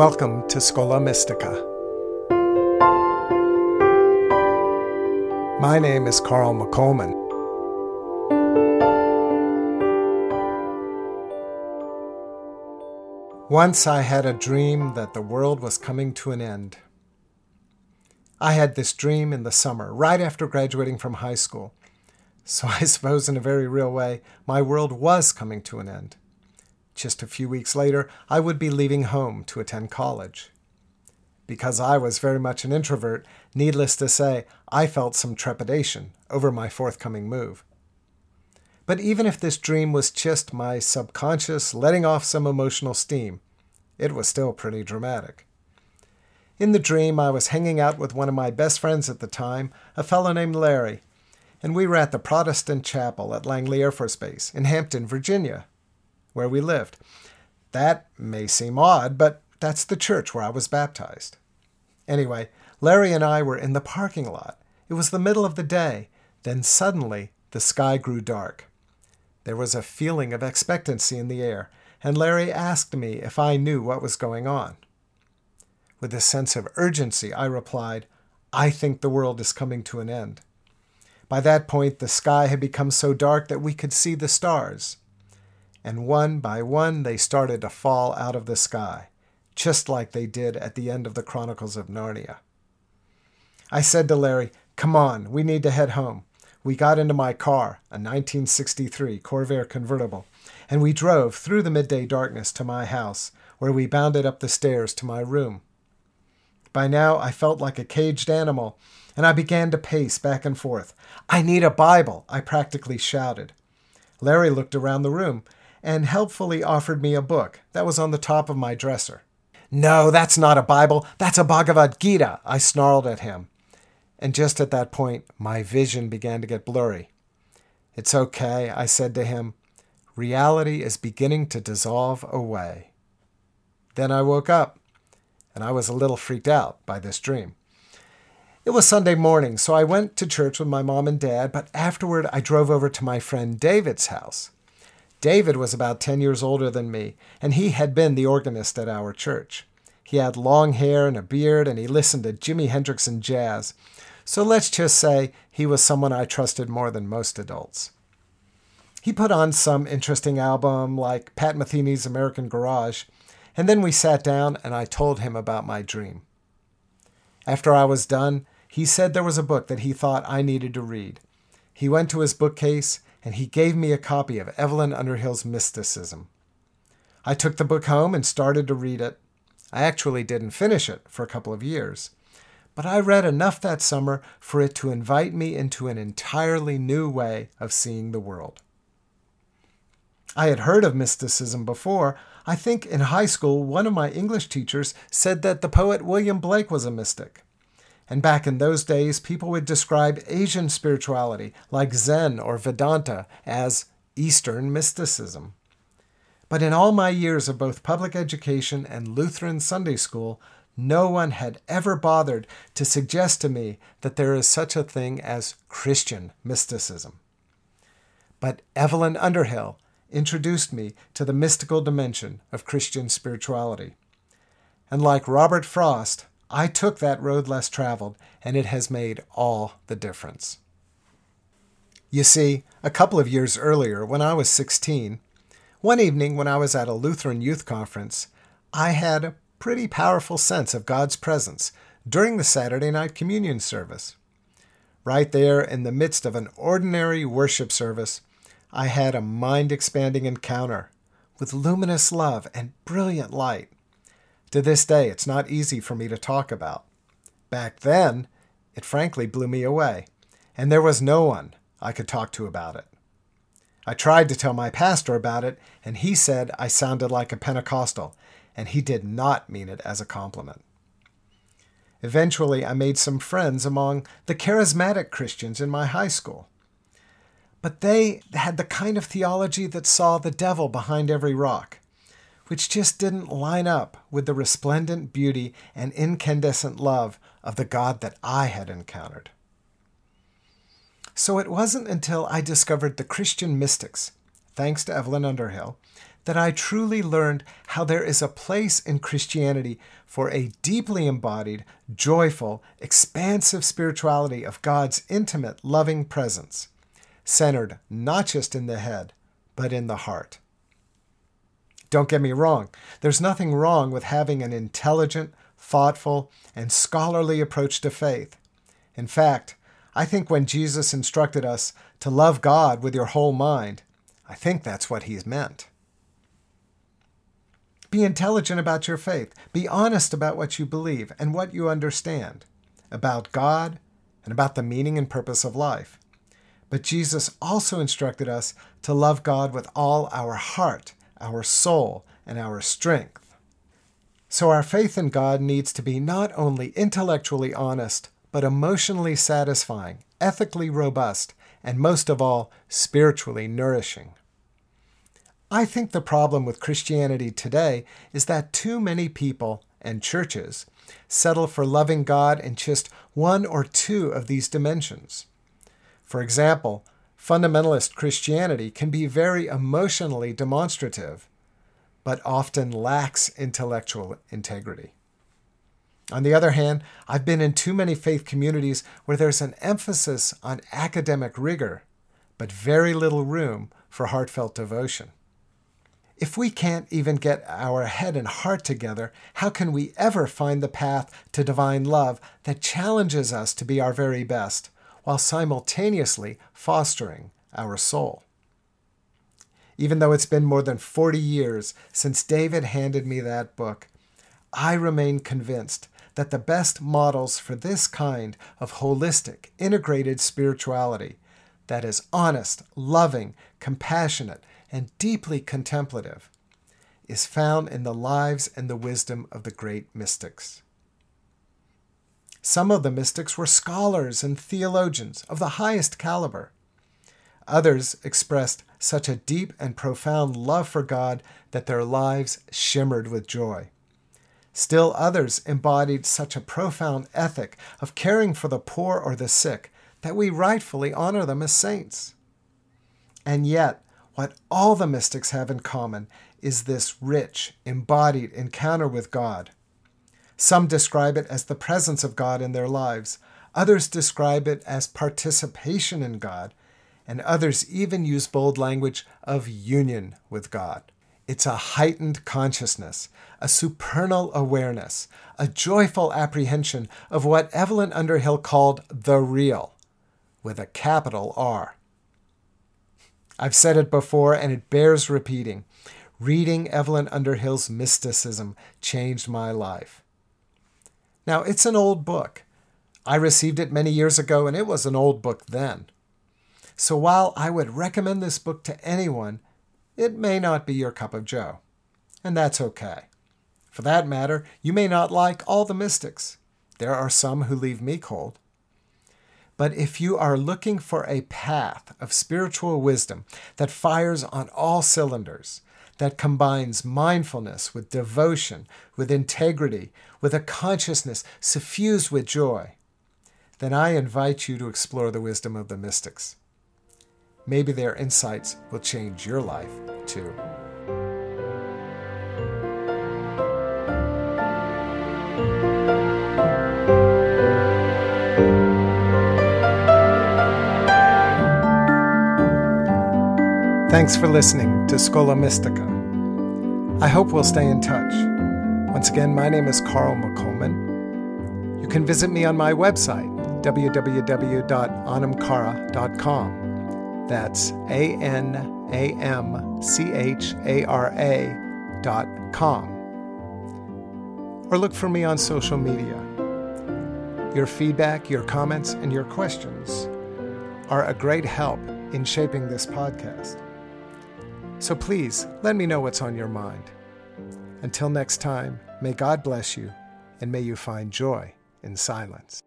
Welcome to Schola Mystica. My name is Carl McColman. Once I had a dream that the world was coming to an end. I had this dream in the summer, right after graduating from high school. So I suppose, in a very real way, my world was coming to an end. Just a few weeks later, I would be leaving home to attend college. Because I was very much an introvert, needless to say, I felt some trepidation over my forthcoming move. But even if this dream was just my subconscious letting off some emotional steam, it was still pretty dramatic. In the dream, I was hanging out with one of my best friends at the time, a fellow named Larry, and we were at the Protestant Chapel at Langley Air Force Base in Hampton, Virginia, where we lived. That may seem odd, but that's the church where I was baptized. Anyway, Larry and I were in the parking lot. It was the middle of the day. Then suddenly, the sky grew dark. There was a feeling of expectancy in the air, and Larry asked me if I knew what was going on. With a sense of urgency, I replied, I think the world is coming to an end. By that point, the sky had become so dark that we could see the stars and one by one they started to fall out of the sky, just like they did at the end of the Chronicles of Narnia. I said to Larry, Come on, we need to head home. We got into my car, a 1963 Corvair convertible, and we drove through the midday darkness to my house, where we bounded up the stairs to my room. By now, I felt like a caged animal, and I began to pace back and forth. I need a Bible, I practically shouted. Larry looked around the room and helpfully offered me a book that was on the top of my dresser. No, that's not a Bible, that's a Bhagavad Gita, I snarled at him. And just at that point, my vision began to get blurry. It's okay, I said to him. Reality is beginning to dissolve away. Then I woke up, and I was a little freaked out by this dream. It was Sunday morning, so I went to church with my mom and dad, but afterward I drove over to my friend David's house. David was about 10 years older than me, and he had been the organist at our church. He had long hair and a beard, and he listened to Jimi Hendrix and jazz. So let's just say he was someone I trusted more than most adults. He put on some interesting album like Pat Metheny's American Garage, and then we sat down and I told him about my dream. After I was done, he said there was a book that he thought I needed to read. He went to his bookcase and he gave me a copy of Evelyn Underhill's Mysticism. I took the book home and started to read it. I actually didn't finish it for a couple of years, but I read enough that summer for it to invite me into an entirely new way of seeing the world. I had heard of mysticism before. I think in high school, one of my English teachers said that the poet William Blake was a mystic. And back in those days, people would describe Asian spirituality, like Zen or Vedanta, as Eastern mysticism. But in all my years of both public education and Lutheran Sunday school, no one had ever bothered to suggest to me that there is such a thing as Christian mysticism. But Evelyn Underhill introduced me to the mystical dimension of Christian spirituality. And like Robert Frost, I took that road less traveled, and it has made all the difference. You see, a couple of years earlier, when I was 16, one evening when I was at a Lutheran youth conference, I had a pretty powerful sense of God's presence during the Saturday night communion service. Right there in the midst of an ordinary worship service, I had a mind expanding encounter with luminous love and brilliant light. To this day, it's not easy for me to talk about. Back then, it frankly blew me away, and there was no one I could talk to about it. I tried to tell my pastor about it, and he said I sounded like a Pentecostal, and he did not mean it as a compliment. Eventually, I made some friends among the charismatic Christians in my high school. But they had the kind of theology that saw the devil behind every rock which just didn't line up with the resplendent beauty and incandescent love of the God that I had encountered. So it wasn't until I discovered the Christian mystics, thanks to Evelyn Underhill, that I truly learned how there is a place in Christianity for a deeply embodied, joyful, expansive spirituality of God's intimate, loving presence, centered not just in the head, but in the heart. Don't get me wrong, there's nothing wrong with having an intelligent, thoughtful, and scholarly approach to faith. In fact, I think when Jesus instructed us to love God with your whole mind, I think that's what he's meant. Be intelligent about your faith. Be honest about what you believe and what you understand about God and about the meaning and purpose of life. But Jesus also instructed us to love God with all our heart, our soul, and our strength. So our faith in God needs to be not only intellectually honest, but emotionally satisfying, ethically robust, and most of all, spiritually nourishing. I think the problem with Christianity today is that too many people and churches settle for loving God in just one or two of these dimensions. For example, fundamentalist Christianity can be very emotionally demonstrative, but often lacks intellectual integrity. On the other hand, I've been in too many faith communities where there's an emphasis on academic rigor, but very little room for heartfelt devotion. If we can't even get our head and heart together, how can we ever find the path to divine love that challenges us to be our very best while simultaneously fostering our soul? Even though it's been more than 40 years since David handed me that book, I remain convinced that the best models for this kind of holistic, integrated spirituality that is honest, loving, compassionate, and deeply contemplative is found in the lives and the wisdom of the great mystics. Some of the mystics were scholars and theologians of the highest caliber. Others expressed such a deep and profound love for God that their lives shimmered with joy. Still others embodied such a profound ethic of caring for the poor or the sick that we rightfully honor them as saints. And yet, what all the mystics have in common is this rich, embodied encounter with God. Some describe it as the presence of God in their lives, others describe it as participation in God, and others even use bold language of union with God. It's a heightened consciousness, a supernal awareness, a joyful apprehension of what Evelyn Underhill called the real, with a capital R. I've said it before and it bears repeating. Reading Evelyn Underhill's mysticism changed my life. Now, it's an old book. I received it many years ago and it was an old book then. So while I would recommend this book to anyone, it may not be your cup of joe. And that's okay. For that matter, you may not like all the mystics. There are some who leave me cold. But if you are looking for a path of spiritual wisdom that fires on all cylinders, that combines mindfulness with devotion, with integrity, with a consciousness suffused with joy, then I invite you to explore the wisdom of the mystics. Maybe their insights will change your life too. Thanks for listening to Schola Mystica. I hope we'll stay in touch. Once again, my name is Carl McColman. You can visit me on my website, www.anamchara.com. That's A N A M C H A R A dot com. Or look for me on social media. Your feedback, your comments, and your questions are a great help in shaping this podcast. So please let me know what's on your mind. Until next time, may God bless you and may you find joy in silence.